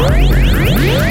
Música